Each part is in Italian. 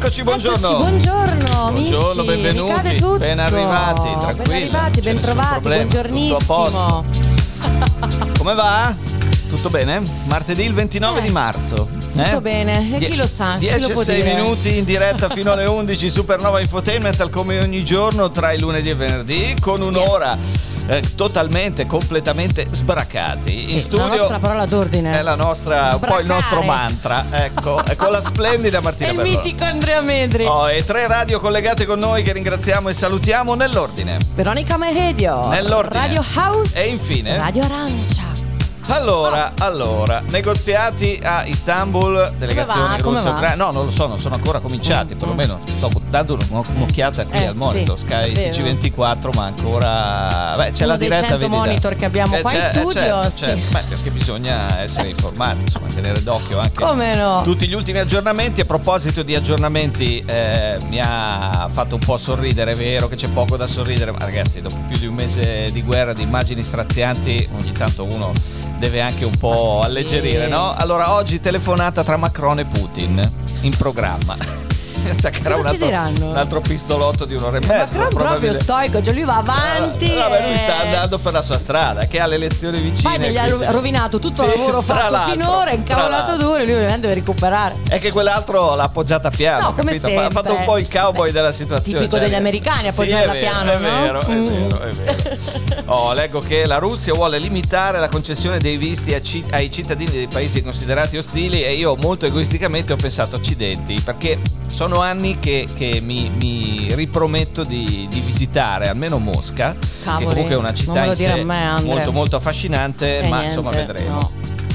Eccoci, buongiorno. Eccoci, buongiorno, Buongiorno, amici. benvenuti. Mi cade tutto. Ben arrivati, tranquilli. Ben arrivati, ben trovati, buongiornissimo. Come va? Tutto bene? Martedì il 29 Eh, di marzo. tutto bene. E chi lo sa, chi 10 lo e può 6 dire? minuti in diretta fino alle 11 Supernova Infotainment come ogni giorno tra il lunedì e il venerdì con un'ora eh, totalmente, completamente sbracati. Sì, in studio la nostra parola d'ordine. è la nostra, un po' il nostro mantra. Ecco, con la splendida Martina È il mitico Andrea Medri. Oh, e tre radio collegate con noi che ringraziamo e salutiamo nell'ordine. Veronica Meredio. Nell'ordine. Radio House. E infine? Radio Arancia. Allora, allora, negoziati a Istanbul, delegazione va? Come va? ucraina. No, non lo so, non sono ancora cominciati, Mm, perlomeno sto dando un- un'occhiata qui Eh, al monitor sì, Sky è vero. TG24, ma ancora Beh, c'è Uno la diretta 100 vedi, monitor che abbiamo qua in certo, studio, certo, sì. certo. Beh, perché bisogna essere informati, insomma, tenere d'occhio anche Come no? tutti gli ultimi aggiornamenti. A proposito di aggiornamenti, eh, mi ha fatto un po' sorridere, è vero che c'è poco da sorridere, ma ragazzi, dopo più di un mese di guerra, di immagini strazianti, ogni tanto uno deve anche un po' sì. alleggerire, no? Allora, oggi telefonata tra Macron e Putin in programma. Attaccherà un altro, un altro pistolotto di un'ora e mezza. Macron proprio stoico, cioè lui va avanti. No, beh, lui e- sta andando per la sua strada, che ha le elezioni vicine. Poi gli ha rovinato tutto il Sì, lavoro tra fatto finora, incavolato duro, lui ovviamente deve recuperare. È che quell'altro l'ha appoggiata piano, No, come? Fa- Ha fatto un po' il cowboy Beh, della situazione. tipico degli americani, appoggiarla sì, è vero, piano, È no? vero, è Mm. vero, è vero. Oh, leggo che la Russia vuole limitare la concessione dei visti ai cittadini dei paesi considerati ostili e io molto egoisticamente ho pensato accidenti, perché sono anni che, che mi, mi riprometto di, di visitare almeno Mosca, che Cavoli, comunque è una città in sé me, molto molto affascinante, Eh, ma niente, insomma vedremo. no.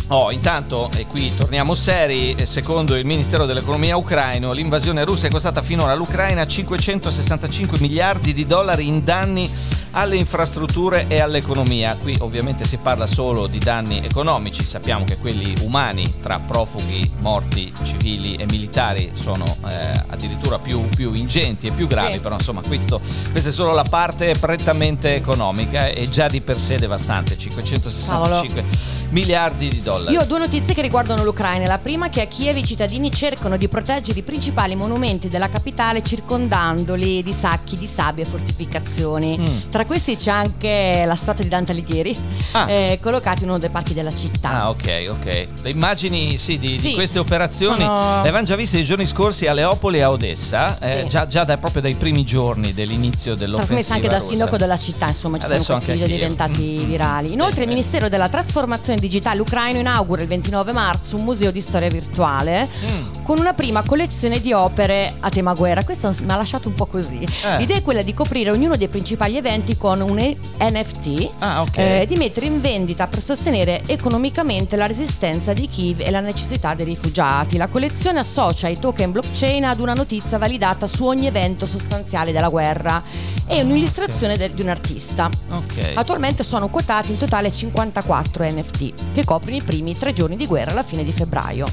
Oh, intanto, e qui torniamo seri, eh, secondo il Ministero dell'Economia ucraino, l'invasione russa è costata finora all'Ucraina 565 miliardi di dollari in danni alle infrastrutture e all'economia. Qui ovviamente si parla solo di danni economici, sappiamo che quelli umani tra profughi, morti, civili e militari sono eh, addirittura più, più ingenti e più gravi, Sì. però insomma questo, questa è solo la parte prettamente economica e già di per sé devastante, 565 miliardi di dollari. Io ho due notizie che riguardano l'Ucraina. La prima che a Kiev i cittadini cercano di proteggere i principali monumenti della capitale circondandoli di sacchi di sabbia e fortificazioni. Mm. Tra questi c'è anche la statua di Dante Alighieri, Ah. eh, collocata in uno dei parchi della città. Ah, ok, ok. Le immagini sì, di, di Sì, queste operazioni sono- le avevamo già viste nei giorni scorsi a Leopoli e a Odessa, eh, Sì. già, già da- proprio dai primi giorni dell'inizio dell'offensiva. Trasmessa anche dal sindaco della città, insomma, ci Adesso sono questi video a Kiev. diventati Mm. virali. Inoltre, il Ministero della Trasformazione Digitale ucraino inaugura il 29 marzo un museo di storia virtuale Mm. Con una prima collezione di opere a tema guerra. Questo mi ha lasciato un po' così. Eh. L'idea è quella di coprire ognuno dei principali eventi con un NFT Ah, ok. eh, e di mettere in vendita per sostenere economicamente la resistenza di Kiev e la necessità dei rifugiati. La collezione associa i token blockchain ad una notizia validata su ogni evento sostanziale della guerra e un'illustrazione del- di un artista. Ok. Attualmente sono quotati in totale 54 NFT che coprono i primi tre giorni di guerra alla fine di febbraio.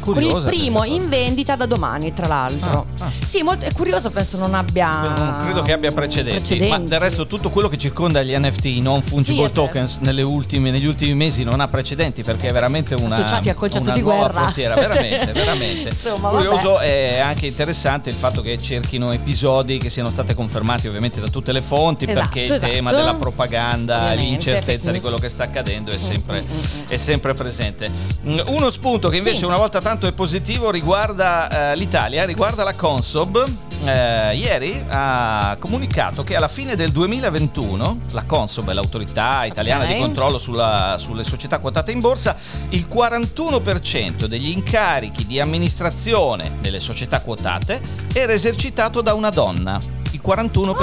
Con il Curiosa primo in vendita da domani, tra l'altro. Ah, ah. Sì, molto, è curioso, penso non abbia. Non credo che abbia precedenti, precedenti. ma del resto tutto quello che circonda gli NFT, non fungible Sì, tokens, nelle ultime- negli ultimi mesi non ha precedenti perché è veramente una, Associati concetto una di nuova guerra. frontiera, veramente, veramente. Insomma, Curioso e anche interessante il fatto che cerchino episodi che siano stati confermati ovviamente da tutte le fonti Esatto, perché il esatto. tema della propaganda, Ovviamente, l'incertezza di quello che sta accadendo è Mm, sempre, mm, mm, è sempre presente. Uno spunto che invece Sì. una volta tanto è positivo riguarda eh, l'Italia, riguarda la Consob. Eh, ieri ha comunicato che alla fine del 2021 la Consob l'autorità italiana Ok. di controllo sulla- sulle società quotate in borsa, il 41% degli incarichi di amministrazione delle società quotate era esercitato da una donna. Il 41%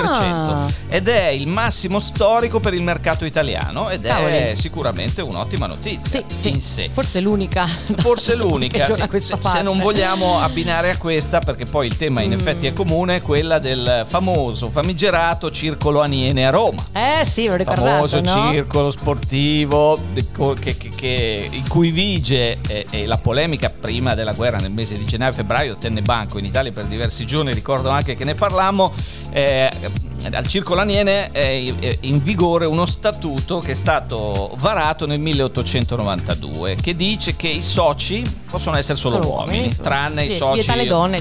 Ah. ed è il massimo storico per il mercato italiano ed è Cavoli. sicuramente un'ottima notizia Sì, sì. in sé. Forse l'unica. Forse l'unica, sì. se, parte. se non vogliamo abbinare a questa, perché poi il tema in Mm. effetti è comune, quella del famoso, famigerato Circolo Aniene a Roma. Eh sì, lo ricordate, famoso no? circolo sportivo che- che- che- in cui vige e, e la polemica prima della guerra nel mese di gennaio-febbraio tenne banco in Italia per diversi giorni, ricordo anche che ne parlammo, eh, al circolo Aniene è in vigore uno statuto che è stato varato nel 1892 che dice che i soci possono essere solo, Solo uomini, uomini. tranne i soci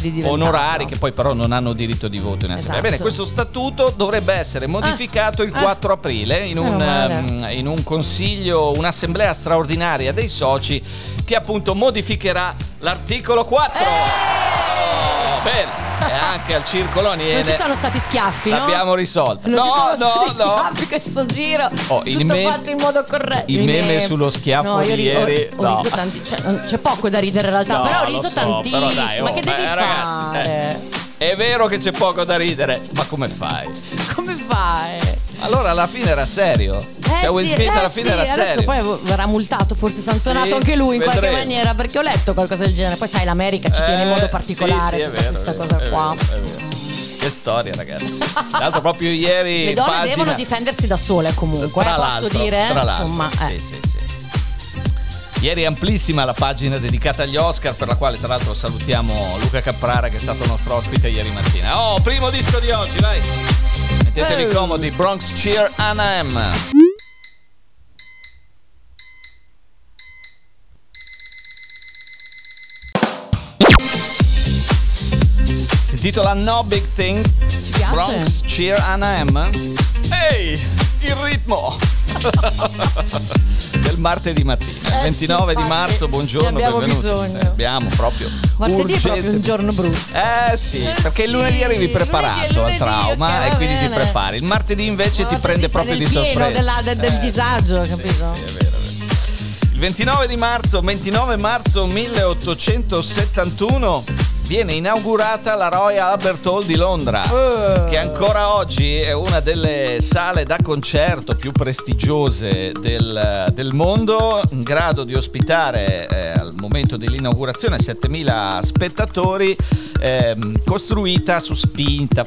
di onorari che poi però non hanno diritto di voto in assemblea. Esatto. Bene, questo statuto dovrebbe essere modificato il ah. 4 aprile in un, ehm, in un consiglio, un'assemblea straordinaria dei soci che appunto modificherà l'articolo 4. Oh, bene, e anche al circolo Non ci sono stati schiaffi, no? l'abbiamo risolto. Non No, ci sono no, stati no. schiaffi questo giro. Oh, il meme- fatto in modo corretto. il meme sullo schiaffo no, io di ri- ho- ieri, Ho, no. riso tanti, cioè, c'è poco da ridere in realtà, No, però ho riso so, tantissimo. però dai, ma oh, che devi eh, ragazzi, fare? eh, è vero che c'è poco da ridere, ma come fai? Come fai? Allora alla fine era serio. cioè Will sì, Smith eh alla fine sì, era serio. poi verrà multato, forse sanzionato Sì, anche lui in qualche vedremo. maniera, perché ho letto qualcosa del genere. Poi sai, l'America ci tiene in modo Eh, particolare sì, sì, vero, questa è cosa vero, qua. vero, vero. Che storia, ragazzi. Tra l'altro proprio ieri Le donne pagina- devono difendersi da sole comunque, Tra eh, posso dire? tra l'altro, Insomma, eh. sì, sì, sì. Ieri è amplissima la pagina dedicata agli Oscar, per la quale tra l'altro salutiamo Luca Caprara che è stato nostro ospite ieri mattina. Oh, primo disco di oggi, vai! Mettetevi comodi, Bronx Cheer Anaheim. Si intitola No Big Thing. Bronx Cheer Anaheim. Ehi, il ritmo! del martedì mattina, Eh il sì, 29 di marzo, buongiorno, ne abbiamo benvenuti. bisogno. Eh, abbiamo proprio Martedì è urgente. proprio un giorno brutto. Eh sì, perché il lunedì arrivi lunedì è preparato al lunedì, trauma ok, e quindi ti bene. prepari. Il martedì invece ti No, prende sei proprio di sorpresa. della- del, del Eh, disagio, capito? sì, è vero, è vero. Il 29 di marzo, 29 marzo 1871 viene inaugurata la Royal Albert Hall di Londra, Eh. che ancora oggi è una delle sale da concerto più prestigiose del, del mondo, in grado di ospitare eh, al momento dell'inaugurazione 7000 spettatori, ehm, costruita su spinta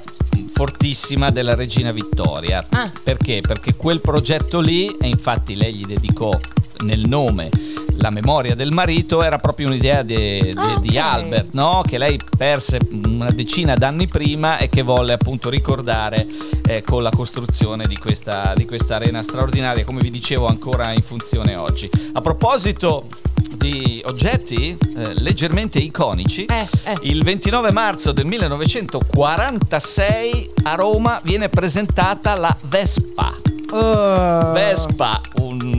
fortissima della regina Vittoria. Ah. Perché? Perché quel progetto lì, e infatti lei gli dedicò nel nome la memoria del marito, era proprio un'idea de- de- Ah, di ok. Albert, no? che lei perse una decina d'anni prima e che volle appunto ricordare eh, con la costruzione di questa, di questa arena straordinaria, come vi dicevo ancora in funzione oggi. A proposito di oggetti eh, leggermente iconici, Eh, eh. il 29 marzo del 1946 a Roma viene presentata la Vespa. Oh. Vespa, un-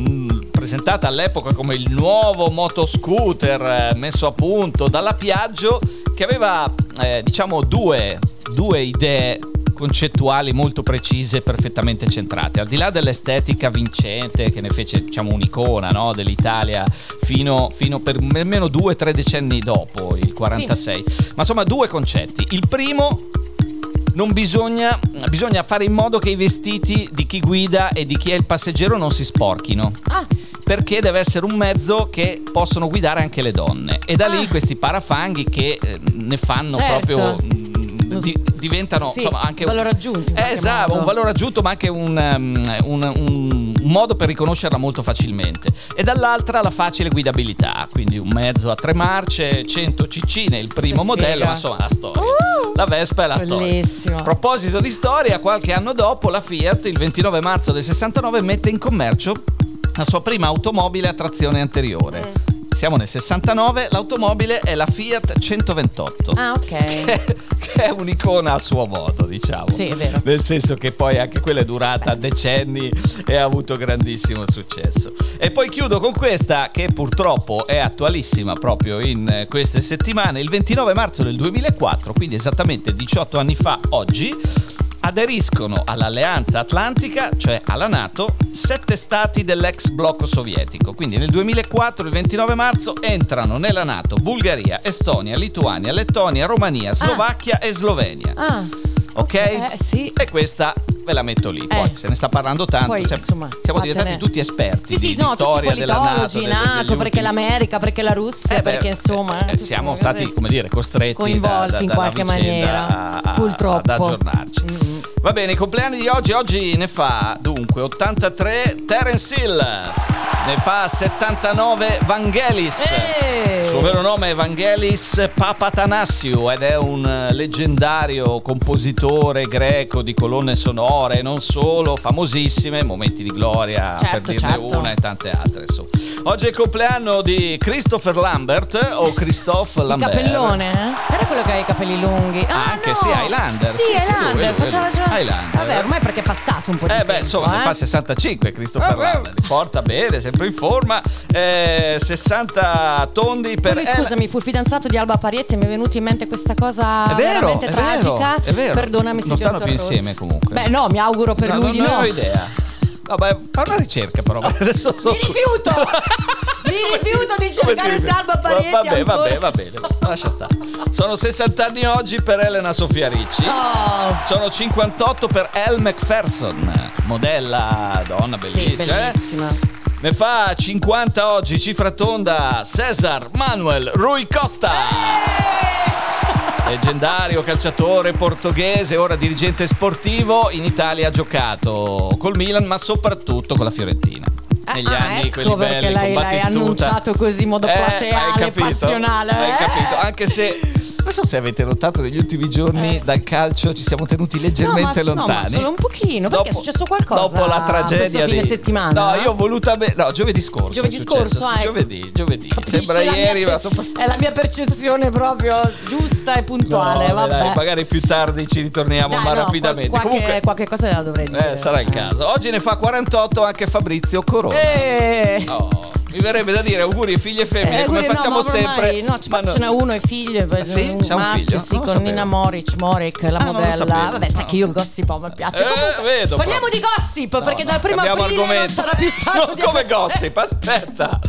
presentata all'epoca come il nuovo motoscooter eh, messo a punto dalla Piaggio, che aveva eh, diciamo due, due idee concettuali molto precise e perfettamente centrate. Al di là dell'estetica vincente che ne fece diciamo un'icona no, dell'Italia fino, fino per almeno due o tre decenni dopo il 46. Ma insomma due concetti. Il primo non bisogna, bisogna fare in modo che i vestiti di chi guida e di chi è il passeggero non si sporchino. Ah, Perché deve essere un mezzo che possono guidare anche le donne. E da lì Ah. questi parafanghi che eh, ne fanno Certo. proprio. mm, di- diventano sì, insomma anche un valore aggiunto esatto, un valore aggiunto, ma anche un, um, un- un- un modo per riconoscerla molto facilmente. E dall'altra la facile guidabilità, quindi un mezzo a tre marce, 100 cc nel primo modello, ma insomma la storia. Uh! la Vespa è la Bellissimo. storia. A proposito di storia, qualche anno dopo la Fiat, il 29 marzo del 69, mette in commercio la sua prima automobile a trazione anteriore. Mm. Siamo nel 69, l'automobile è la Fiat 128 ah, ok. che, che è un'icona a suo modo, diciamo. Sì, è vero. Nel senso che poi anche quella è durata decenni e ha avuto grandissimo successo. E poi chiudo con questa che purtroppo è attualissima proprio in eh, queste settimane. Il 29 marzo del 2004, quindi esattamente 18 anni fa oggi, aderiscono all'Alleanza Atlantica, cioè alla Nato, sette stati dell'ex blocco sovietico. Quindi nel 2004, il 29 marzo, entrano nella Nato Bulgaria, Estonia, Lituania, Lettonia, Romania, Slovacchia e Slovenia. Ah, ok? Eh, sì. E questa ve la metto lì. Poi Eh. se ne sta parlando tanto. Poi, cioè, insomma, siamo fatene. diventati tutti esperti Sì, di, sì, di no, tutti storia della NATO. NATO, perché l'America, perché la Russia, Eh, beh, perché insomma... eh, siamo stati, come dire, costretti coinvolti da- da- in qualche maniera, a- purtroppo. ad aggiornarci. Mm. Va bene, i compleanni di oggi, oggi ne fa dunque 83 Terence Hill, ne fa 79 Vangelis. Eh. Il suo vero nome è Vangelis Papatanassiou ed è un eh, leggendario compositore greco di colonne sonore, non solo, famosissime, momenti di gloria per Certo, dirne certo. una e tante altre. insomma. Oggi è il compleanno di Christopher Lambert o Christophe Il Lambert. capellone, eh? Era quello che aveva i capelli lunghi. Ah, Anche no. sì, Highlander. Sì, Sì, sì, lui, Highlander. lui, lui. già... Highlander. Vabbè, ormai perché è passato un po' di Eh tempo. beh, insomma, ne eh. fa 65 Christopher Eh, beh. Lambert. Porta bene, sempre in forma. Eh, 60 tondi per Ella- scusami, fu il fidanzato di Alba Parietti e mi è venuta in mente questa cosa È vero, veramente è tragica. vero, è vero. Perdonami se Non stanno più insieme comunque. Beh, no, mi auguro per No, lui non, di non no. ho idea. Vabbè, fa una ricerca però. Adesso so- Mi rifiuto! Mi rifiuto di cercare? Alba Parietti Va- Vabbè, ancora- vabbè, va bene. Lascia stare. Sono 60 anni oggi per Elena Sofia Ricci. Oh, Sono 58 per Elle Macpherson, modella donna sì, bellissima. eh? bellissima. Ne fa 50 oggi, cifra tonda, Cesar Manuel Rui Costa. Leggendario calciatore portoghese, ora dirigente sportivo, in Italia ha giocato col Milan, ma soprattutto con la Fiorentina. Negli Ah, anni ecco quelli belli lei con l'hai Battistuta. annunciato così in modo Eh, plateale, hai capito? passionale. Hai eh? capito? Anche se non so se avete notato negli ultimi giorni dal calcio ci siamo tenuti leggermente Eh. No, ma- no, lontani. solo un pochino, perché è successo qualcosa Dopo la tragedia questo fine di settimana? No, io ho voluto no, giovedì scorso. Giovedì scorso, ecco. giovedì, giovedì. Capisci Sembra ieri, mia- ma sono È la mia percezione proprio giusta e puntuale, No, vabbè. dai, magari più tardi ci ritorniamo, Dai, ma no, rapidamente. qual- qualche, Comunque qualche cosa la dovrei dire. eh, sarà il caso. Oggi ne fa 48 anche Fabrizio Corona. Eh. Oh, mi verrebbe da dire auguri figlie e femmine Eh, come no, facciamo ma ormai- sempre. No, ci ma ce n'è uno e figlio, Ah, sì? un maschio, sì, Non con. Nina Moric, Morek, la Ah, non modella. Vabbè, sai No. che io il gossip mi piace. Eh, Comunque, vedo Parliamo proprio. di gossip, perché No, dal primo aprile non argomento. sarà più stato No, come gossip, aspetta.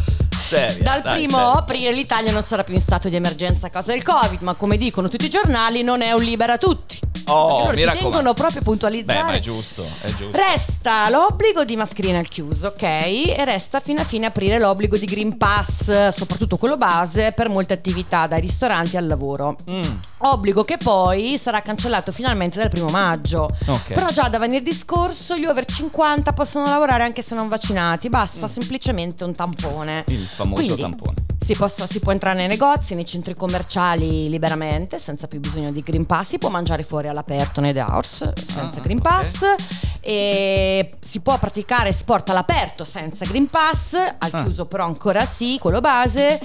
Seria. Dal dai, primo seria. aprile l'Italia non sarà più in stato di emergenza a causa del Covid, ma come dicono tutti i giornali non è un libera tutti. Oh, loro mi ci raccomando. tengono proprio a puntualizzare. Beh, ma è giusto, è giusto. Resta l'obbligo di mascherina al chiuso, ok? E resta fino a fine aprile l'obbligo di Green Pass, soprattutto quello base, per molte attività, dai ristoranti al lavoro. Mm, Obbligo che poi sarà cancellato finalmente dal primo maggio. Ok. Però già da venerdì scorso gli over 50 possono lavorare anche se non vaccinati, basta semplicemente un tampone. il famoso Quindi, tampone. Si, posso- si può entrare nei negozi, nei centri commerciali liberamente, senza più bisogno di Green Pass. Si può mangiare fuori all'aperto nei house senza Ah, Green. Pass. E si può praticare sport all'aperto senza Green Pass, al Ah. chiuso però ancora sì, quello base.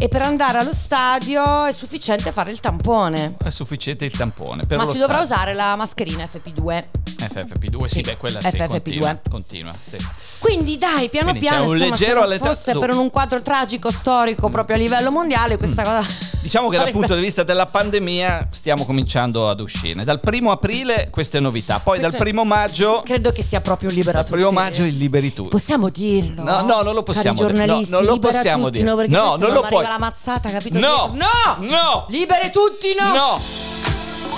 E per andare allo stadio è sufficiente fare il tampone. È sufficiente il tampone. Per Ma si dovrà stadio. usare la mascherina FP2. FFP2, sì, Sì, beh, quella sì, FFP2. continua, continua, sì. Quindi dai, piano Quindi c'è piano, un insomma, leggero se fosse per un quadro tragico storico proprio a livello mondiale, questa cosa Diciamo che dal punto di vista della pandemia stiamo cominciando ad uscirne. Dal primo aprile queste novità, poi Questo dal è- primo maggio, credo che sia proprio libera dal primo maggio il liberi tutti. Possiamo dirlo? No, no, non lo possiamo dire. No, non lo possiamo dire. No, No, non lo puoi. la mazzata, capito? No! No! No! Libere tutti, no! No!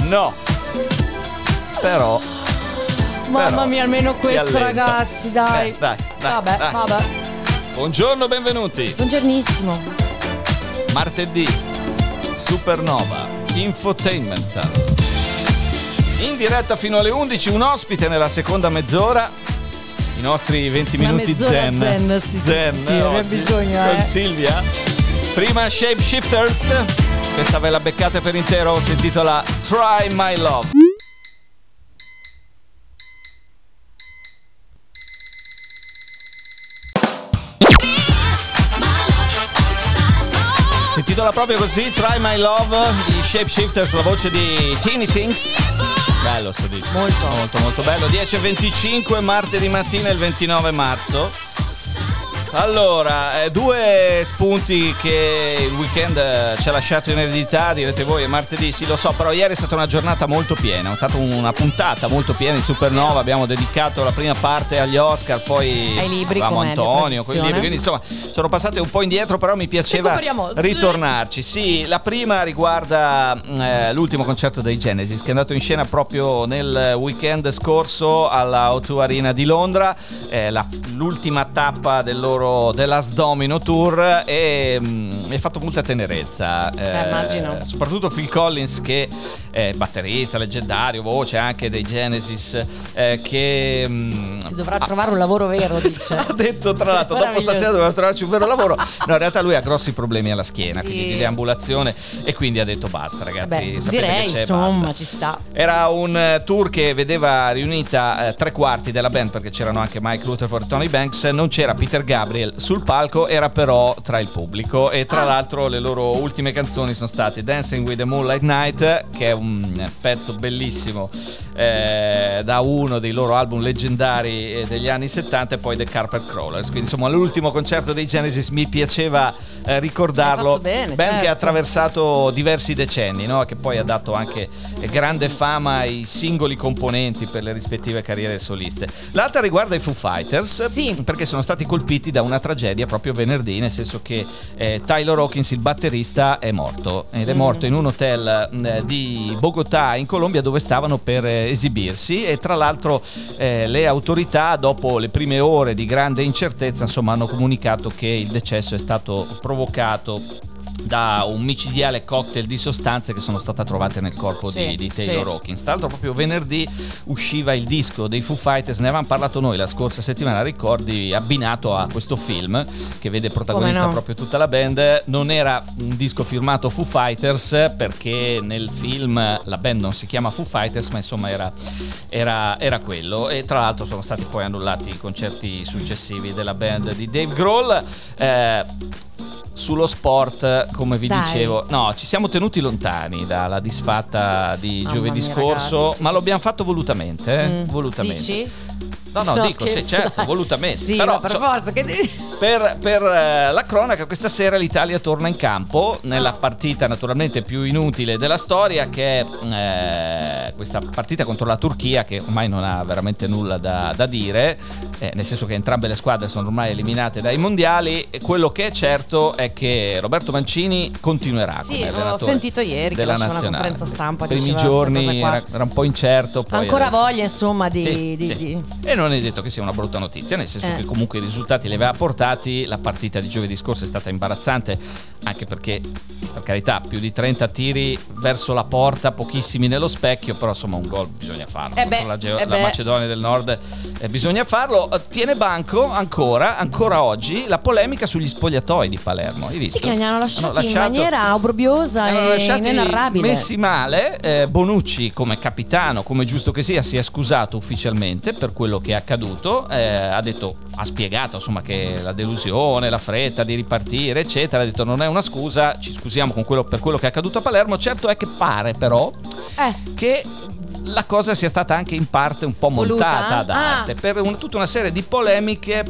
No! Però Mamma mia, almeno questo, ragazzi, dai. Eh, dai, dai, vabbè, dai. vabbè. buongiorno, benvenuti. Buongiornissimo. Martedì Supernova Infotainment In diretta fino alle 11 un ospite nella seconda mezz'ora i nostri 20 Una minuti mezz'ora zen zen, sì, sì, Zen, sì, ne oggi, bisogno, con eh. Silvia prima Shapeshifters questa ve la beccate per intero si intitola Try My Love intitola proprio così, Try My Love, i Shapeshifters, la voce di Teeny Tinks. Bello sto disco. Molto. Molto molto bello. 10.25 martedì mattina il 29 marzo. Allora, eh, due spunti che il weekend eh, ci ha lasciato in eredità, direte voi è martedì, sì lo so, però ieri è stata una giornata molto piena, è stata una puntata molto piena di Supernova, abbiamo dedicato la prima parte agli Oscar, poi Ai libri, avevamo Antonio, con i libri, quindi insomma sono passate un po' indietro, però mi piaceva ritornarci. Sì, la prima riguarda eh, l'ultimo concerto dei Genesis che è andato in scena proprio nel weekend scorso alla O2 Arena di Londra, eh, la- l'ultima tappa del loro The Last Domino Tour e mm, mi ha fatto molta tenerezza. Eh, immagino. Soprattutto Phil Collins che è batterista, leggendario, voce anche dei Genesis eh, che... mm, Si dovrà trovare un lavoro vero, dice. ha detto tra l'altro dopo stasera dovrà trovarci un vero lavoro no in realtà lui ha grossi problemi alla schiena Sì. quindi di deambulazione e quindi ha detto basta ragazzi Beh, direi, che c'è insomma, basta ci sta. era un eh, tour che vedeva riunita eh, tre quarti della band perché c'erano anche Mike Rutherford e Tony Banks non c'era Peter Gabriel sul palco era però tra il pubblico e Ah. tra l'altro le loro ultime canzoni sono state Dancing with the Moonlight Night che è un pezzo bellissimo eh, da uno dei loro album leggendari eh, degli anni 70 e poi The Carpet Crawlers quindi insomma l'ultimo concerto dei Genesis mi piaceva eh, ricordarlo bene, band che ha certo. attraversato diversi decenni no? che poi ha dato anche eh, grande fama ai singoli componenti per le rispettive carriere soliste l'altra riguarda i Foo Fighters Sì. perché sono stati colpiti da una tragedia proprio venerdì nel senso che eh, Tyler Hawkins il batterista è morto ed è Mm. morto in un hotel mh, di Bogotà in Colombia dove stavano per eh, esibirsi e tra l'altro eh, le autorità dopo le prime ore di grande incertezza insomma hanno comunicato che il decesso è stato provocato da un micidiale cocktail di sostanze che sono state trovate nel corpo Sì, di, di Taylor sì. Hawkins. Tra l'altro proprio venerdì usciva il disco dei Foo Fighters, ne avevamo parlato noi la scorsa settimana, ricordi, abbinato a questo film che vede protagonista no? proprio tutta la band. Non era un disco firmato Foo Fighters perché nel film la band non si chiama Foo Fighters, ma insomma era, era- era quello. E tra l'altro sono stati poi annullati i concerti successivi della band di Dave Grohl. Eh, sullo sport, come vi Dai. dicevo, no, ci siamo tenuti lontani dalla disfatta di Mamma giovedì mia, scorso, ragazzi. ma lo abbiamo fatto volutamente, eh? Mm. volutamente. Dici? No, no, dico, sì, scherzo, certo, dai. volutamente. Sì, Però, per so- forza, che devi... per, per, eh, la cronaca, questa sera l'Italia torna in campo Ah. nella partita naturalmente più inutile della storia, che è eh, questa partita contro la Turchia, che ormai non ha veramente nulla da, da dire, eh, nel senso che entrambe le squadre sono ormai eliminate dai mondiali. E quello che è certo è che Roberto Mancini continuerà Sì, come ho allenatore sentito ieri che faceva una conferenza stampa, I primi giorni era, era un po' incerto. Poi Ancora adesso- voglia, insomma, di... sì, di- sì. di- non è detto che sia una brutta notizia, nel senso Eh. che comunque i risultati li aveva portati. La partita di giovedì scorso è stata imbarazzante, anche perché, per carità, più di 30 tiri verso la porta, pochissimi nello specchio, però insomma un gol bisogna farlo. Eh beh, la, Geo- eh la. Macedonia del Nord eh, bisogna farlo. Eh, Tiene banco ancora, ancora oggi, la polemica sugli spogliatoi di Palermo. Hai visto? Sì, che li hanno lasciati, Hanno in lasciato- maniera obbrobriosa erano e inenarrabile. messi male. eh, Bonucci, come capitano, come giusto che sia, si è scusato ufficialmente per quello che è accaduto. eh, ha detto, ha spiegato insomma che la delusione, la fretta di ripartire, eccetera. Ha detto non è una scusa, ci scusiamo con quello- per quello che è accaduto a Palermo. Certo è che pare però Eh, che la cosa sia stata anche in parte un po' montata ad arte Ah. per un- tutta una serie di polemiche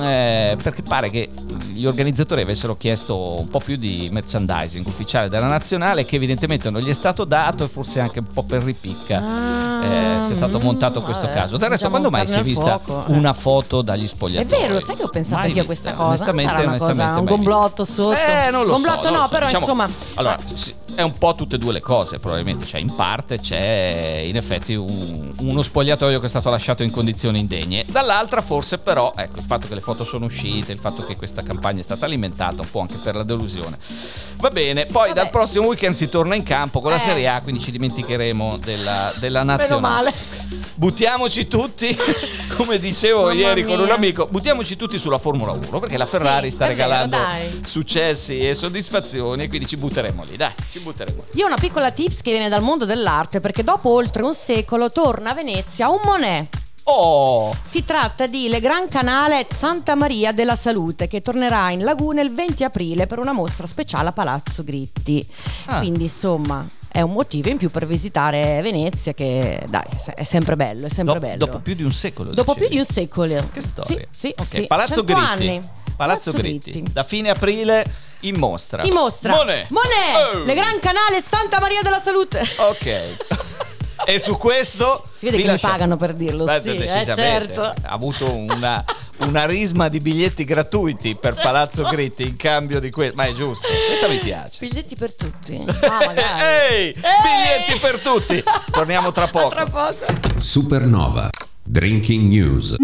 eh, perché pare che gli organizzatori avessero chiesto un po' più di merchandising ufficiale della nazionale che evidentemente non gli è stato dato e forse anche un po' per ripicca Ah, eh, si è stato mm, montato questo vabbè, caso del resto quando mai si è vista fuoco, eh. una foto dagli È spogliatoi vero, sai che ho pensato Mai anche a questa cosa? onestamente, Non una cosa, onestamente un mai vista. gomblotto sotto. eh, non lo gomblotto so, no, lo so. però Diciamo- insomma. Allora, sì, è un po' tutte e due le cose, probabilmente. Cioè, in parte c'è in effetti un- uno spogliatoio che è stato lasciato in condizioni indegne. Dall'altra, forse, però, ecco, il fatto che le foto sono uscite, il fatto che questa campagna è stata alimentata un po' anche per la delusione. Va bene, poi Vabbè. dal prossimo weekend si torna in campo con la Eh. Serie A, quindi ci dimenticheremo della, della Meno nazionale. male. Buttiamoci tutti, come dicevo Mamma ieri con un mia. amico, buttiamoci tutti sulla Formula 1 perché la Ferrari Sì, sta vero, regalando dai. successi e soddisfazioni e quindi ci butteremo lì, dai, ci butteremo. Io ho una piccola tips che viene dal mondo dell'arte perché dopo oltre un secolo torna a Venezia un Monet. Oh! Si tratta di Le Gran Canale Santa Maria della Salute che tornerà in Laguna il 20 aprile per una mostra speciale a Palazzo Gritti. Ah. Quindi insomma è un motivo in più per visitare Venezia che dai è sempre bello, è sempre Dop- bello. dopo più di un secolo. Dopo dicevi. più di un secolo. Che storia. Sì, sì, Ok, sì. Palazzo 100 Gritti. anni. Palazzo, Palazzo Gritti. Gritti. Da fine aprile in mostra. In mostra. Monet. Monet, Oh. le Gran Canale Santa Maria della Salute. Ok. e su questo Si vede vi che mi lascia- pagano per dirlo, Beh, sì, eh, decisamente. certo. Ha avuto una, una risma di biglietti gratuiti per Certo. Palazzo Gritti in cambio di questo. Ma è giusto, questa mi piace. Biglietti per tutti. Ah, magari. Ehi, biglietti per tutti. Torniamo tra poco. Tra poco. Supernova. Drinking News.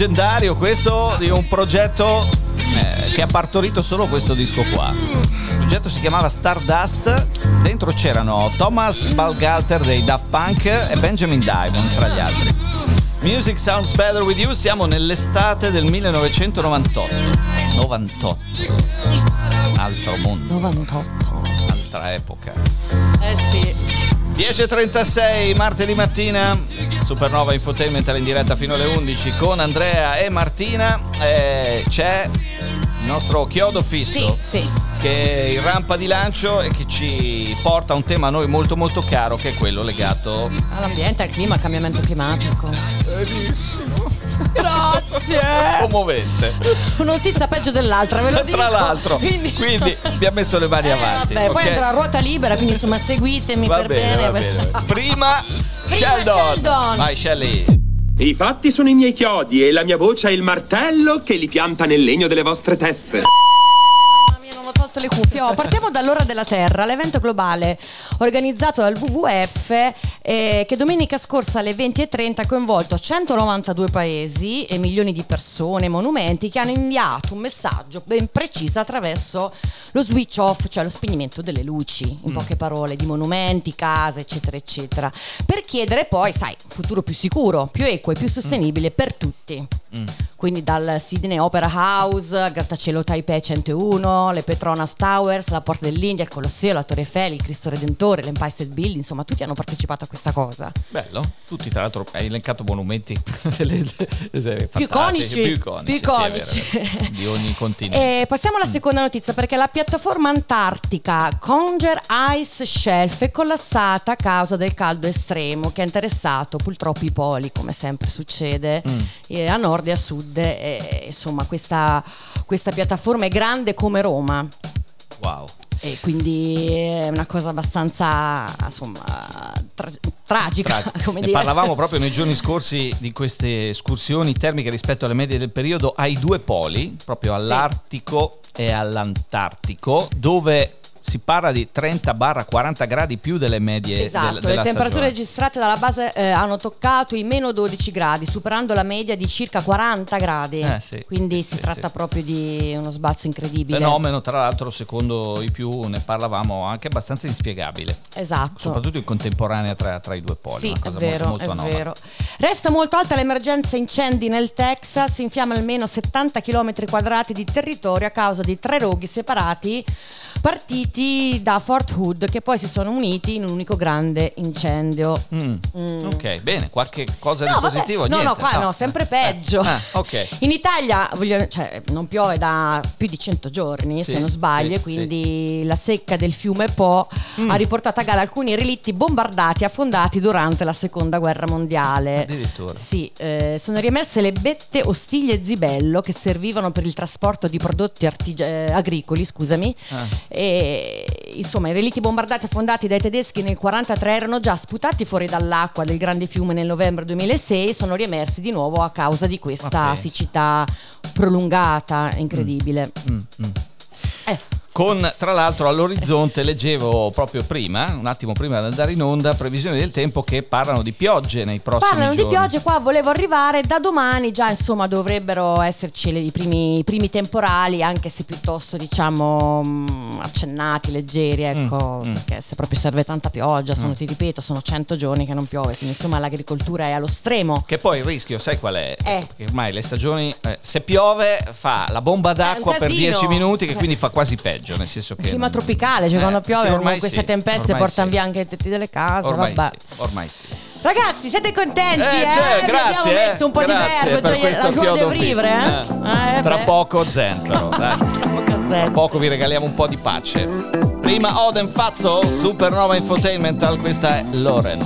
Leggendario questo di un progetto eh, che ha partorito solo questo disco qua. Il progetto si chiamava Stardust, dentro c'erano Thomas Balgalter dei Daft Punk e Benjamin Diamond tra gli altri. Music Sounds Better With You, siamo nell'estate del 1998. 98. Altro mondo, 98. altra epoca. Eh sì. 10.36 martedì mattina Supernova Infotainment in diretta fino alle 11 con Andrea e Martina. Eh, c'è il nostro chiodo fisso Sì, sì. che è in rampa di lancio e che ci porta a un tema a noi molto molto caro che è quello legato All'ambiente, al clima, al cambiamento climatico. Grazie. commovente Notizia peggio dell'altra, ve lo dico. tra l'altro Quindi, quindi abbiamo messo le mani Eh, avanti vabbè, poi ok? andrà a ruota libera, quindi insomma seguitemi va per bene, bene. va bene prima Sheldon Sheldon. vai Shelly I fatti sono i miei chiodi e la mia voce è il martello che li pianta nel legno delle vostre teste. Mamma mia, non ho tolto le cuffie. Oh, partiamo dall'ora della Terra, l'evento globale organizzato dal WWF eh, che domenica scorsa alle 20.30 ha coinvolto 192 paesi e milioni di persone, monumenti che hanno inviato un messaggio ben preciso attraverso lo switch off, cioè lo spegnimento delle luci, in poche parole, di monumenti, case, eccetera, eccetera, per chiedere poi, sai, un futuro più sicuro, più equo e più sostenibile per tutti. Quindi dal Sydney Opera House, Grattacielo Taipei 101, le Petronas Towers, la Porta dell'India, il Colosseo, la Torre Eiffel, il Cristo Redentore, l'Empire State Building, insomma tutti hanno partecipato a questa cosa. Bello, tutti tra l'altro hai elencato monumenti delle- delle- Più iconici, più iconici, più sì, iconici. vero, di ogni continente. E passiamo alla seconda notizia perché la piattaforma antartica Conger Ice Shelf è collassata a causa del caldo estremo che ha interessato purtroppo i poli, come sempre succede, eh, a nord e a sud. E, insomma, questa, questa piattaforma è grande come Roma. Wow. E quindi è una cosa abbastanza insomma tra- tragica, Tra- parlavamo proprio nei giorni scorsi di queste escursioni termiche rispetto alle medie del periodo ai due poli, proprio all'Artico e all'Antartico, dove si parla di 30-40 gradi più delle medie Esatto, del- della le temperature stagione. registrate dalla base eh, hanno toccato i meno 12 gradi, superando la media di circa 40 gradi. Eh, sì, Quindi sì, si tratta sì. proprio di uno sbalzo incredibile. Fenomeno, tra l'altro, secondo i più ne parlavamo anche abbastanza inspiegabile, Esatto. soprattutto in contemporanea tra, tra i due poli. Sì, una è vero, molto, molto è vero. Resta molto alta l'emergenza incendi nel Texas, infiamma almeno 70 km quadrati di territorio a causa di tre roghi separati partiti da Fort Hood che poi si sono uniti in un unico grande incendio. Mm. Mm. Ok, bene, qualche cosa No, di vabbè, positivo? no, Niente, no, qua no, sempre peggio. Eh, ah, ok. In Italia voglio- cioè, non piove da più di 100 giorni, Sì, se non sbaglio, sì, quindi la secca del fiume Po Mm. ha riportato a galla alcuni relitti bombardati e affondati durante la seconda guerra mondiale. Addirittura. Sì, eh, sono riemerse le bette Ostiglie Zibello che servivano per il trasporto di prodotti artigia- eh, agricoli, scusami. Ah. E, insomma, i relitti bombardati e affondati dai tedeschi nel 1943 erano già sputati fuori dall'acqua del grande fiume nel novembre 2006 sono riemersi di nuovo a causa di questa Ma pensa. siccità prolungata, incredibile. Mm, mm. Eh, Con tra l'altro all'orizzonte leggevo proprio prima, un attimo prima di andare in onda, previsioni del tempo che parlano di piogge nei prossimi Parlano giorni. di piogge, qua volevo arrivare da domani, già insomma dovrebbero esserci le- i primi, i primi temporali, anche se piuttosto diciamo mh, accennati, leggeri, ecco, Mm, mm. perché se proprio serve tanta pioggia, sono, ti ripeto, sono 100 giorni che non piove, quindi insomma l'agricoltura è allo stremo. Che poi il rischio, sai qual è? Eh. Perché ormai le stagioni, eh, se piove, fa la bomba d'acqua per casino. 10 minuti, che quindi fa quasi peggio. Nel senso che. Il clima non- tropicale, cioè Eh, quando sì, piove ormai con queste sì, tempeste portano sì. via anche i tetti delle case, Ormai vabbè. sì, ormai sì. Ragazzi, siete contenti? Eh, Eh, cioè, grazie, abbiamo eh. messo un po' Grazie di verbo, cioè la joie de vivre, fisso. eh? Eh, Tra beh. poco zen però, dai. Tra poco vi regaliamo un po' di pace. Prima Oden Fazzo, Supernova Infotainmental, questa è Loren.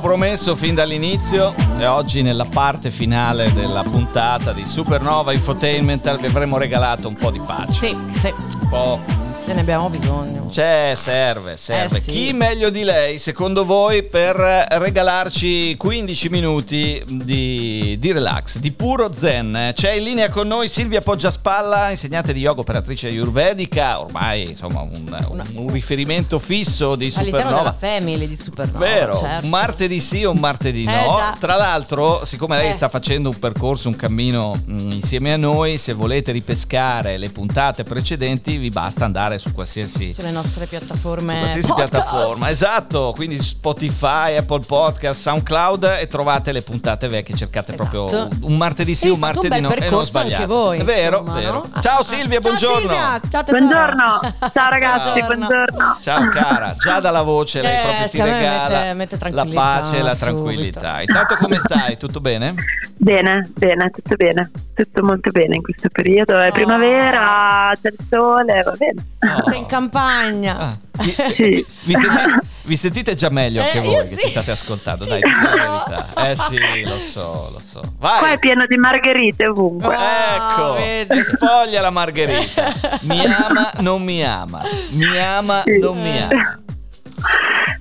L'avevamo promesso fin dall'inizio e oggi nella parte finale della puntata di Supernova Infotainmental vi avremo regalato un po' di pace. Sì, sì, Un po' ce ne abbiamo bisogno. C'è, serve, serve. Eh, sì. Chi meglio di lei, secondo voi, per regalarci 15 minuti di, di relax, di puro zen? C'è in linea con noi Silvia Poggiaspalla, insegnante di yoga, operatrice ayurvedica, ormai insomma un, un- un riferimento fisso di All'interno della Supernova. family di Supernova. Vero, certo. un martedì sì o un martedì Eh, no. già. Tra l'altro, siccome lei Eh. sta facendo un percorso, un cammino mh, insieme a noi, se volete ripescare le puntate precedenti, vi basta andare su qualsiasi Sulle nostre piattaforme. qualsiasi podcast. piattaforma, esatto, quindi Spotify, Apple Podcast, SoundCloud e trovate le puntate vecchie, cercate proprio Esatto. un martedì sì, E un un martedì bel no e non percorso anche sbagliate. voi, È vero, insomma, vero. no? Ciao. Silvia, Ciao buongiorno. Silvia, ciao. Buongiorno, ciao ragazzi, Buongiorno. buongiorno. Ciao cara, già dalla voce lei Eh, proprio ti regala mette- mette la pace e la subito. tranquillità. Intanto come stai? Tutto bene? Bene, bene, tutto bene, tutto molto bene in questo periodo. È Oh. primavera, c'è il sole, va bene. Oh. Sei in campagna. Ah, vi, Sì. vi sentite, vi sentite già meglio anche Eh, voi io che sì. ci state ascoltando, dai, verità. Eh sì, lo so, lo so. Qua Vai. è pieno di margherite ovunque. Ah, Ecco, vedi. spoglia la Margherita. Mi ama, non mi ama. Mi ama, Sì. non mi ama.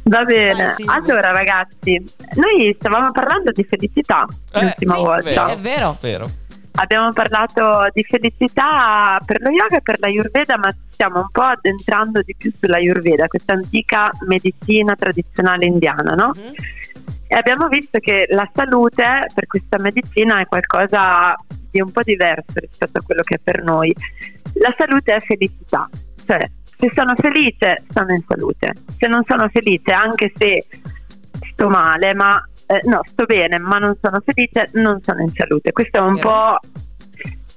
Va bene. Vai, Silvia. allora ragazzi, noi stavamo parlando di felicità Eh, l'ultima sì, volta. È vero. Vero? Abbiamo parlato di felicità per lo yoga e per l'ayurveda, ma ci stiamo un po' addentrando di più sull'ayurveda, questa antica medicina tradizionale indiana, no? Mhm. E abbiamo visto che la salute per questa medicina è qualcosa di un po' diverso rispetto a quello che è per noi. La salute è felicità, cioè se sono felice sono in salute, se non sono felice anche se sto male, ma eh, no, sto bene, ma non sono felice, non sono in salute. Questa è un po'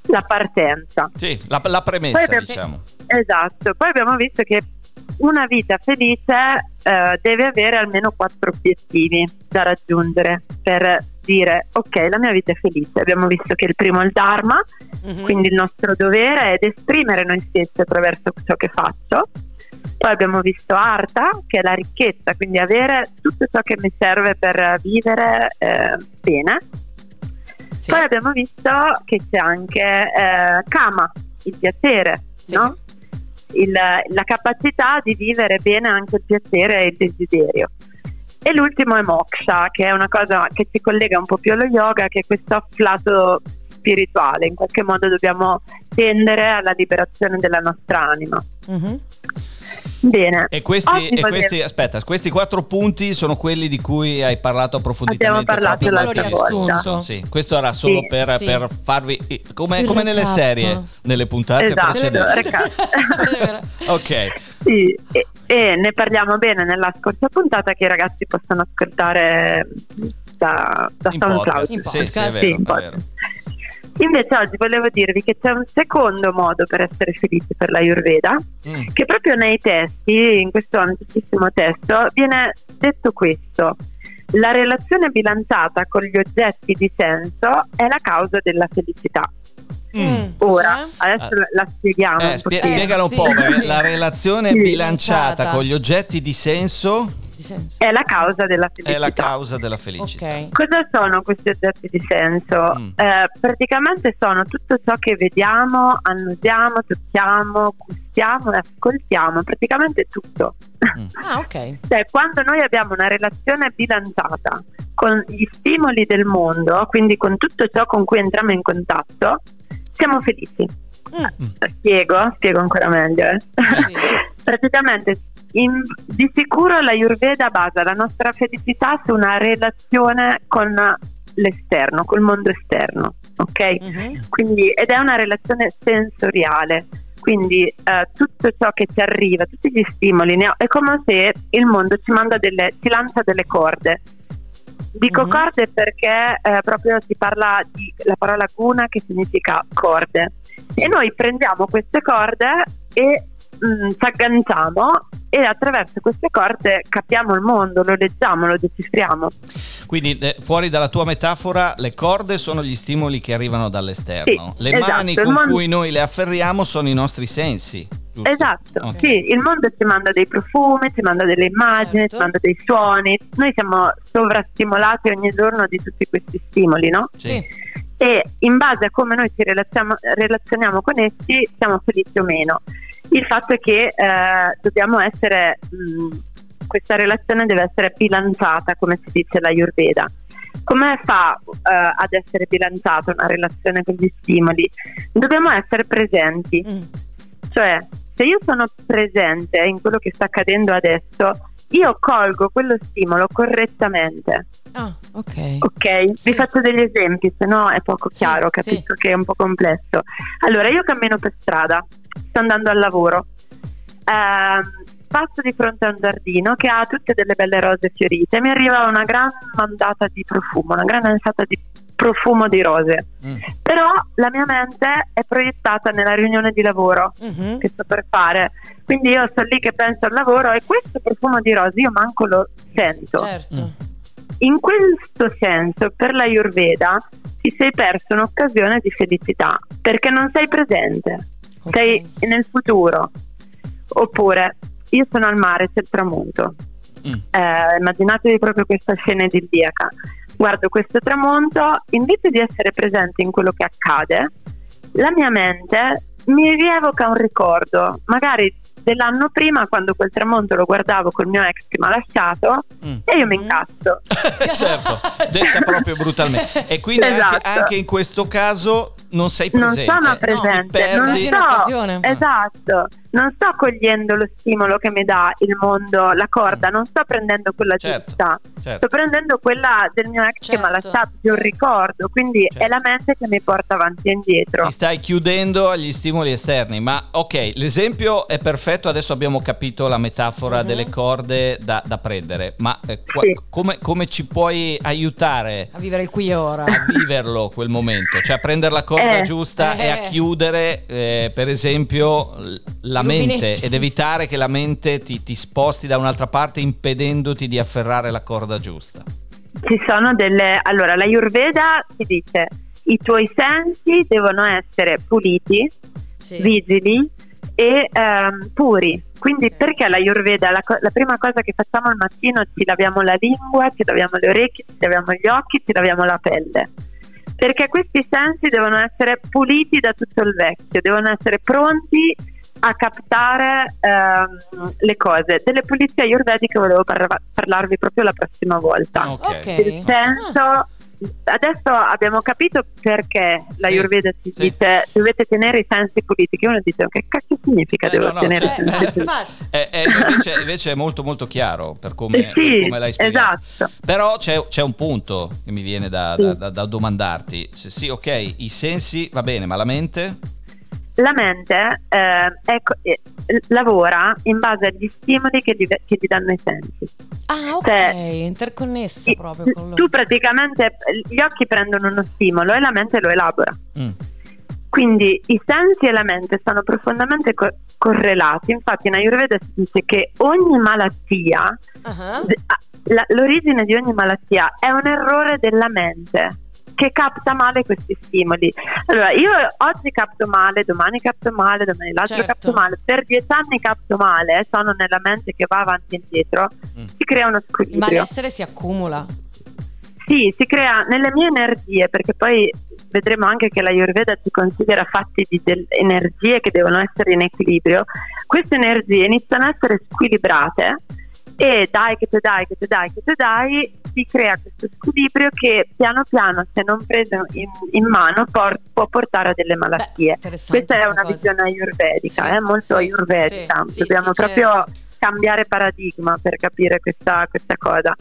la partenza. Sì, la, la premessa, abbiamo- diciamo. Esatto, poi abbiamo visto che una vita felice eh, deve avere almeno quattro obiettivi da raggiungere per dire ok la mia vita è felice. Abbiamo visto che il primo è il Dharma, Mhm. quindi il nostro dovere è esprimere noi stessi attraverso ciò che faccio. Poi abbiamo visto Arta, che è la ricchezza, quindi avere tutto ciò che mi serve per vivere eh, bene. Sì. Poi abbiamo visto che c'è anche eh, Kama, il piacere, Sì. no? Il- la capacità di vivere bene anche il piacere e il desiderio. E l'ultimo è Moksha, che è una cosa che ci collega un po' più allo yoga, che è questo lato spirituale. In qualche modo dobbiamo tendere alla liberazione della nostra anima. Mhm. Bene. E questi, e questi, aspetta, questi quattro punti sono quelli di cui hai parlato approfonditamente. Abbiamo parlato l'altra volta. Sì, questo era solo Sì. per, Sì. per farvi come, come nelle serie, nelle puntate Esatto, precedenti. Ok, Sì, e, e ne parliamo bene nella scorsa puntata che i ragazzi possono ascoltare da, da in SoundCloud. podcast. In Sì, sì, è vero, Sì, in è vero. Invece oggi volevo dirvi che c'è un secondo modo per essere felici per l'Ayurveda, Mm. che proprio nei testi, in questo antichissimo testo, viene detto questo. La relazione bilanciata con gli oggetti di senso è la causa della felicità. Mm. Ora, Eh? adesso Ah. la spieghiamo. Eh, un spie- spiegalo un sì, po', perché sì. la relazione Sì. bilanciata Bilanciata. con gli oggetti di senso Di senso. È la causa della felicità. è la causa della felicità. Ok. Cosa sono questi oggetti di senso? Mm. Eh, praticamente sono tutto ciò che vediamo, annusiamo, tocchiamo, gustiamo e ascoltiamo, praticamente tutto. Mm. Ah, ok. Cioè, quando noi abbiamo una relazione bilanciata con gli stimoli del mondo, quindi con tutto ciò con cui entriamo in contatto, siamo felici. Mm. Spiego, spiego ancora meglio. eh. Sì. Praticamente, in- di sicuro la Ayurveda basa la nostra felicità su una relazione con l'esterno, col mondo esterno, ok? Mhm. Quindi, ed è una relazione sensoriale. Quindi eh, tutto ciò che ci arriva, tutti gli stimoli, ne- è come se il mondo ci manda delle, ci lancia delle corde. Dico Mhm. corde perché eh, proprio si parla di la parola guna che significa corde. E noi prendiamo queste corde e mm, ci agganciamo e attraverso queste corde capiamo il mondo, lo leggiamo, lo decifriamo. Quindi eh, fuori dalla tua metafora le corde sono gli stimoli che arrivano dall'esterno. Sì, le esatto, mani con mondo- cui noi le afferriamo sono i nostri sensi. giusto? Esatto, Ok. sì, il mondo ci manda dei profumi, ci manda delle immagini, Certo. ci manda dei suoni. Noi siamo sovrastimolati ogni giorno di tutti questi stimoli, no? Sì. e in base a come noi ci relazioniamo con essi siamo felici o meno. Il fatto è che eh, dobbiamo essere, mh, questa relazione deve essere bilanciata, come si dice la Ayurveda. Come fa eh, ad essere bilanciata una relazione con gli stimoli? Dobbiamo essere presenti, Mm. cioè se io sono presente in quello che sta accadendo adesso, io colgo quello stimolo correttamente. Ah, ok. Ok, Sì. vi faccio degli esempi, se no è poco Sì, chiaro, sì. capisco che è un po' complesso. Allora, io cammino per strada, sto andando al lavoro, ehm, passo di fronte a un giardino che ha tutte delle belle rose fiorite, mi arriva una gran mandata di profumo, una gran ansata di profumo di rose. Mm. Però la mia mente è proiettata nella riunione di lavoro Mhm. che sto per fare. Quindi io sto lì che penso al lavoro e questo profumo di rose io manco lo sento. Certo. In questo senso, per la Ayurveda ti sei perso un'occasione di felicità perché non sei presente, Ok. sei nel futuro. Oppure io sono al mare, c'è il tramonto. Mm. Eh, immaginatevi proprio questa scena idilliaca. Guardo questo tramonto, invece di essere presente in quello che accade, la mia mente mi rievoca un ricordo, magari dell'anno prima quando quel tramonto lo guardavo col mio ex che mi ha lasciato Mm. e io mi incazzo. certo, detta proprio brutalmente. E quindi anche, Esatto. anche in questo caso non sei non presente. sono Eh, presente, ti non perdi. Sto, un'occasione. esatto, non sto cogliendo lo stimolo che mi dà il mondo, la corda, non sto prendendo quella Certo, giusta, certo. sto prendendo quella del mio ex che mi ha Certo. lasciato di un ricordo, quindi Certo. è la mente che mi porta avanti e indietro. Ti stai chiudendo agli stimoli esterni, ma ok, l'esempio è perfetto, adesso abbiamo capito la metafora Mhm. delle corde da, da prendere, ma eh, qua- Sì. come, come ci puoi aiutare A vivere il qui e ora. a viverlo quel momento? Cioè a prendere la corda Eh. giusta e a Eh. chiudere, eh, per esempio, l- la mente ed evitare che la mente ti, ti sposti da un'altra parte impedendoti di afferrare la corda giusta. Ci sono delle... Allora, la Ayurveda ti dice i tuoi sensi devono essere puliti, Sì. vigili e ehm, puri. Quindi Ok. perché la Ayurveda, la, co- la prima cosa che facciamo al mattino ci laviamo la lingua, ci laviamo le orecchie, ci laviamo gli occhi, ci laviamo la pelle. Perché questi sensi devono essere puliti da tutto il vecchio, devono essere pronti a captare ehm, le cose. Delle pulizie ayurvediche volevo parla- parlarvi proprio la prossima volta. Ok. Ok. Nel senso, adesso abbiamo capito perché la Sì, Ayurveda ci sì. dice dovete tenere i sensi puliti. Che uno dice che cazzo significa Eh, devo no, no, tenere cioè, i sensi eh, puliti? Eh, eh, invece, invece è molto molto chiaro per come, Eh sì, per come l'hai spiegato. esatto. Però c'è, c'è un punto che mi viene da, Sì. da- da- da domandarti. Se- sì, ok, i sensi va bene, ma la mente? La mente eh, ecco, eh, lavora in base agli stimoli che che gli danno i sensi. Ah, ok, Cioè, interconnessa proprio con lo... tu praticamente gli occhi prendono uno stimolo e la mente lo elabora. Mm. Quindi i sensi e la mente sono profondamente co- correlati. Infatti, in Ayurveda si dice che ogni malattia, ah, la- l'origine di ogni malattia è un errore della mente che capta male questi stimoli. Allora, io oggi capto male, domani capto male, domani l'altro Certo. capto male, per dieci anni capto male, sono nella mente che va avanti e indietro, Mm. si crea uno il squilibrio. malessere si accumula. Sì, si crea nelle mie energie, perché poi vedremo anche che la Ayurveda ci considera fatti di delle energie che devono essere in equilibrio. Queste energie iniziano a essere squilibrate e dai che te dai, che te dai, che te dai, si crea questo squilibrio che piano piano, se non preso in, in mano, por- può portare a delle malattie. interessante Questa è una cosa. visione ayurvedica, Sì, è molto sì, ayurvedica. sì, sì, Dobbiamo sì, proprio certo. cambiare paradigma per capire questa, questa cosa.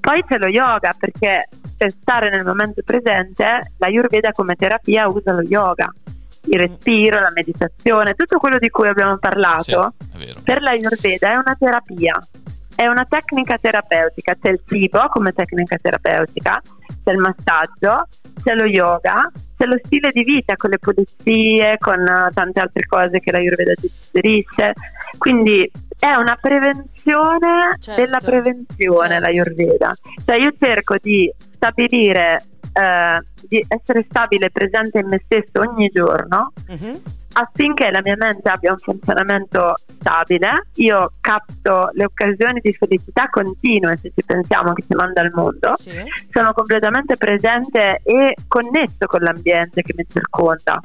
Poi c'è lo yoga, perché per stare nel momento presente, la Ayurveda come terapia usa lo yoga, il respiro, la meditazione, tutto quello di cui abbiamo Sì, parlato. vero. Per la Ayurveda è una terapia. È una tecnica terapeutica, c'è il cibo come tecnica terapeutica, c'è il massaggio, c'è lo yoga, c'è lo stile di vita con le pulizie, con eh, tante altre cose che la Ayurveda ti suggerisce. Quindi è una prevenzione Certo. della prevenzione Certo. la Ayurveda. Cioè io cerco di stabilire, eh, di essere stabile e presente in me stesso ogni giorno Mhm. Affinché la mia mente abbia un funzionamento stabile, io capto le occasioni di felicità continue, se ci pensiamo che ci manda al mondo, Sì. sono completamente presente e connesso con l'ambiente che mi circonda.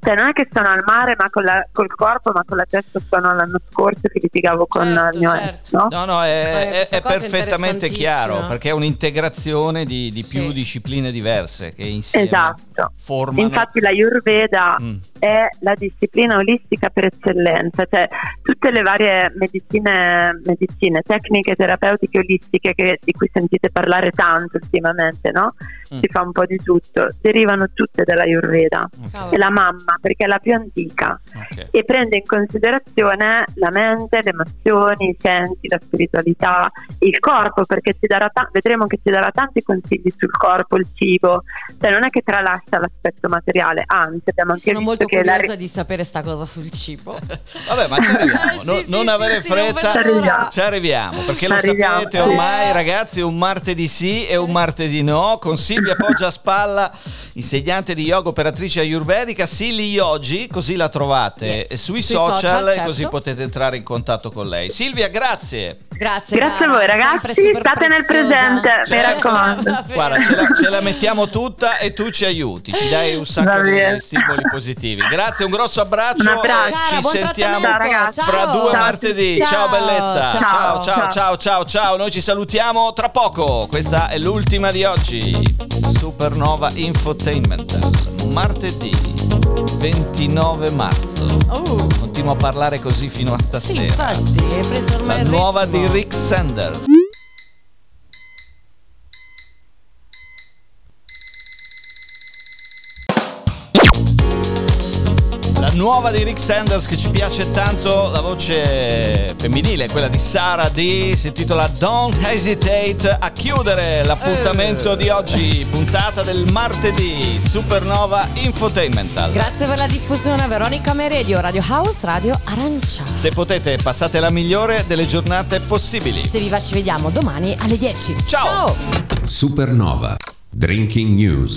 Cioè non è che sono al mare ma con la- col corpo, ma con la testa sono l'anno scorso che litigavo con Certo, il mio certo. ex, no? No, no, è, è- è perfettamente chiaro perché è un'integrazione di, di più Sì. discipline diverse che insieme Esatto. formano. Infatti la Ayurveda Mm. è la disciplina olistica per eccellenza, cioè tutte le varie medicine, medicine tecniche terapeutiche olistiche che- di cui sentite parlare tanto ultimamente, no? Mm. Si fa un po' di tutto, derivano tutte dalla Ayurveda. Ok, È la mamma perché è la più antica ok. e prende in considerazione la mente, le emozioni, i sensi, la spiritualità, il corpo, perché ci darà ta- vedremo che ci darà tanti consigli sul corpo, il cibo, cioè non è che tralascia l'aspetto materiale, anzi abbiamo anche Sono molto che la curiosa di sapere sta cosa sul cibo. Vabbè, ma ci arriviamo. Eh, No- sì, non sì, avere sì, non fretta. vedo l'ora. Ci arriviamo, perché lo Arriviamo, sapete sì. ormai, ragazzi, un martedì sì e un martedì no. Con Silvia Poggia spalla, insegnante di yoga, operatrice ayurvedica, Silly Yogi, così la trovate Yes. sui, Sui social, social, e certo. così potete entrare in contatto con lei. Silvia, grazie. Grazie. Grazie a voi, ragazzi, state nel preziosa. presente, mi Certo. raccomando. Guarda, ce la, ce la mettiamo tutta e tu ci aiuti, ci dai un sacco di stimoli positivi. Grazie, un grosso abbraccio. Un abbraccio. e Cara, ci sentiamo ragazzi. fra Ciao. due Ciao. martedì. Ciao, Ciao. bellezza. Ciao, Ciao. ciao, ciao, ciao, ciao. Noi ci salutiamo tra poco. Questa è l'ultima di oggi. Supernova Infotainment. Martedì 29 marzo. Oh, Continuo a parlare così fino a sì, stasera. infatti, hai preso ormai La nuova ritmo. di Rick Sanders. La nuova di Rick Sanders che ci piace tanto, la voce femminile, quella di Sara D, si intitola Don't Hesitate a chiudere l'appuntamento Eh. di oggi, puntata del martedì, Supernova Infotainmental. Grazie per la diffusione Veronica Meredio, Radio House, Radio Arancia. Se potete, passate la migliore delle giornate possibili. Se viva ci vediamo domani alle 10. Ciao. Supernova. Drinking News.